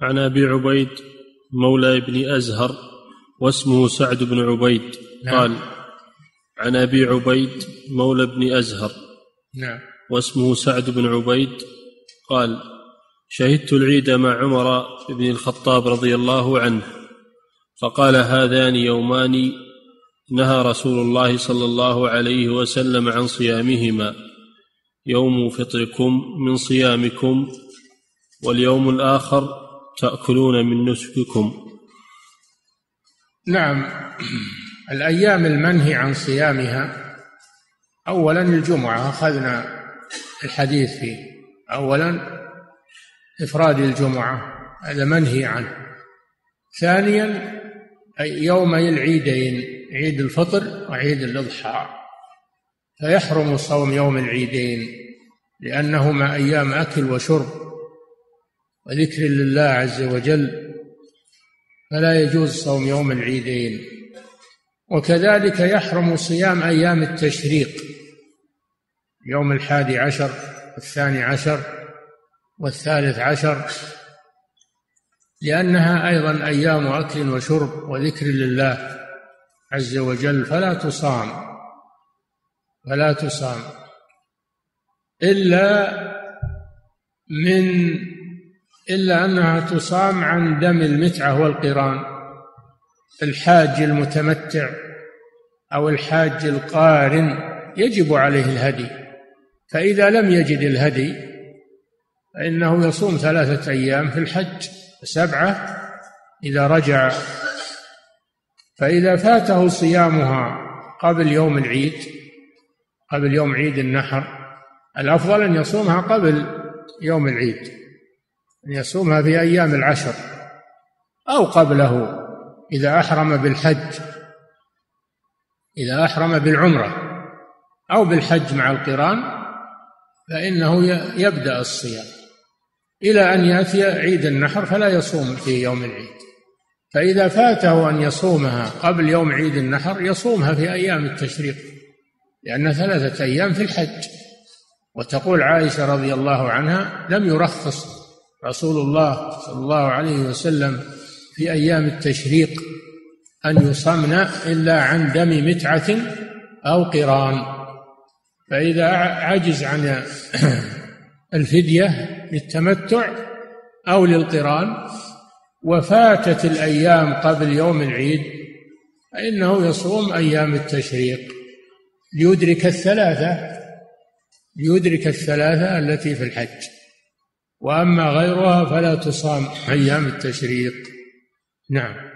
عن أبي عبيد مولى ابن أزهر واسمه سعد بن عبيد. نعم. قال عن أبي عبيد مولى ابن أزهر نعم. واسمه سعد بن عبيد قال شهدت العيد مع عمر بن الخطاب رضي الله عنه فقال هذان يومان نهى رسول الله صلى الله عليه وسلم عن صيامهما. يوم فطركم من صيامكم واليوم الآخر تأكلون من نسككم. نعم. الأيام المنهي عن صيامها أولا الجمعة أخذنا الحديث فيه أولا إفراد الجمعة هذا منهي عنه. ثانيا يومي العيدين عيد الفطر وعيد الأضحى. فيحرم صوم يوم العيدين لأنهما أيام أكل وشرب. وذكر لله عز وجل فلا يجوز صوم يوم العيدين. وكذلك يحرم صيام أيام التشريق يوم الحادي عشر والثاني عشر والثالث عشر لأنها أيضا أيام أكل وشرب وذكر لله عز وجل فلا تصام فلا تصام إلا من إلا أنها تصام عن دم المتعة والقران الحاج المتمتع أو الحاج القارن يجب عليه الهدي فإذا لم يجد الهدي فإنه يصوم ثلاثة أيام في الحج سبعة إذا رجع فإذا فاته صيامها قبل يوم العيد قبل يوم عيد النحر الأفضل أن يصومها قبل يوم العيد. يصومها في أيام العشر أو قبله إذا أحرم بالحج إذا أحرم بالعمرة أو بالحج مع القران فإنه يبدأ الصيام. إلى أن يأتي عيد النحر فلا يصوم في يوم العيد. فإذا فاته أن يصومها قبل يوم عيد النحر يصومها في أيام التشريق لأن ثلاثة أيام في الحج. وتقول عائشة رضي الله عنها لم يرخص رسول الله صلى الله عليه وسلم في أيام التشريق أن يصمن إلا عن دم متعة أو قران فإذا عجز عن الفدية للتمتع أو للقران وفاتت الأيام قبل يوم العيد فإنه يصوم أيام التشريق ليدرك الثلاثة ليدرك الثلاثة التي في الحج وأما غيرها فلا تصام أيام التشريق. نعم.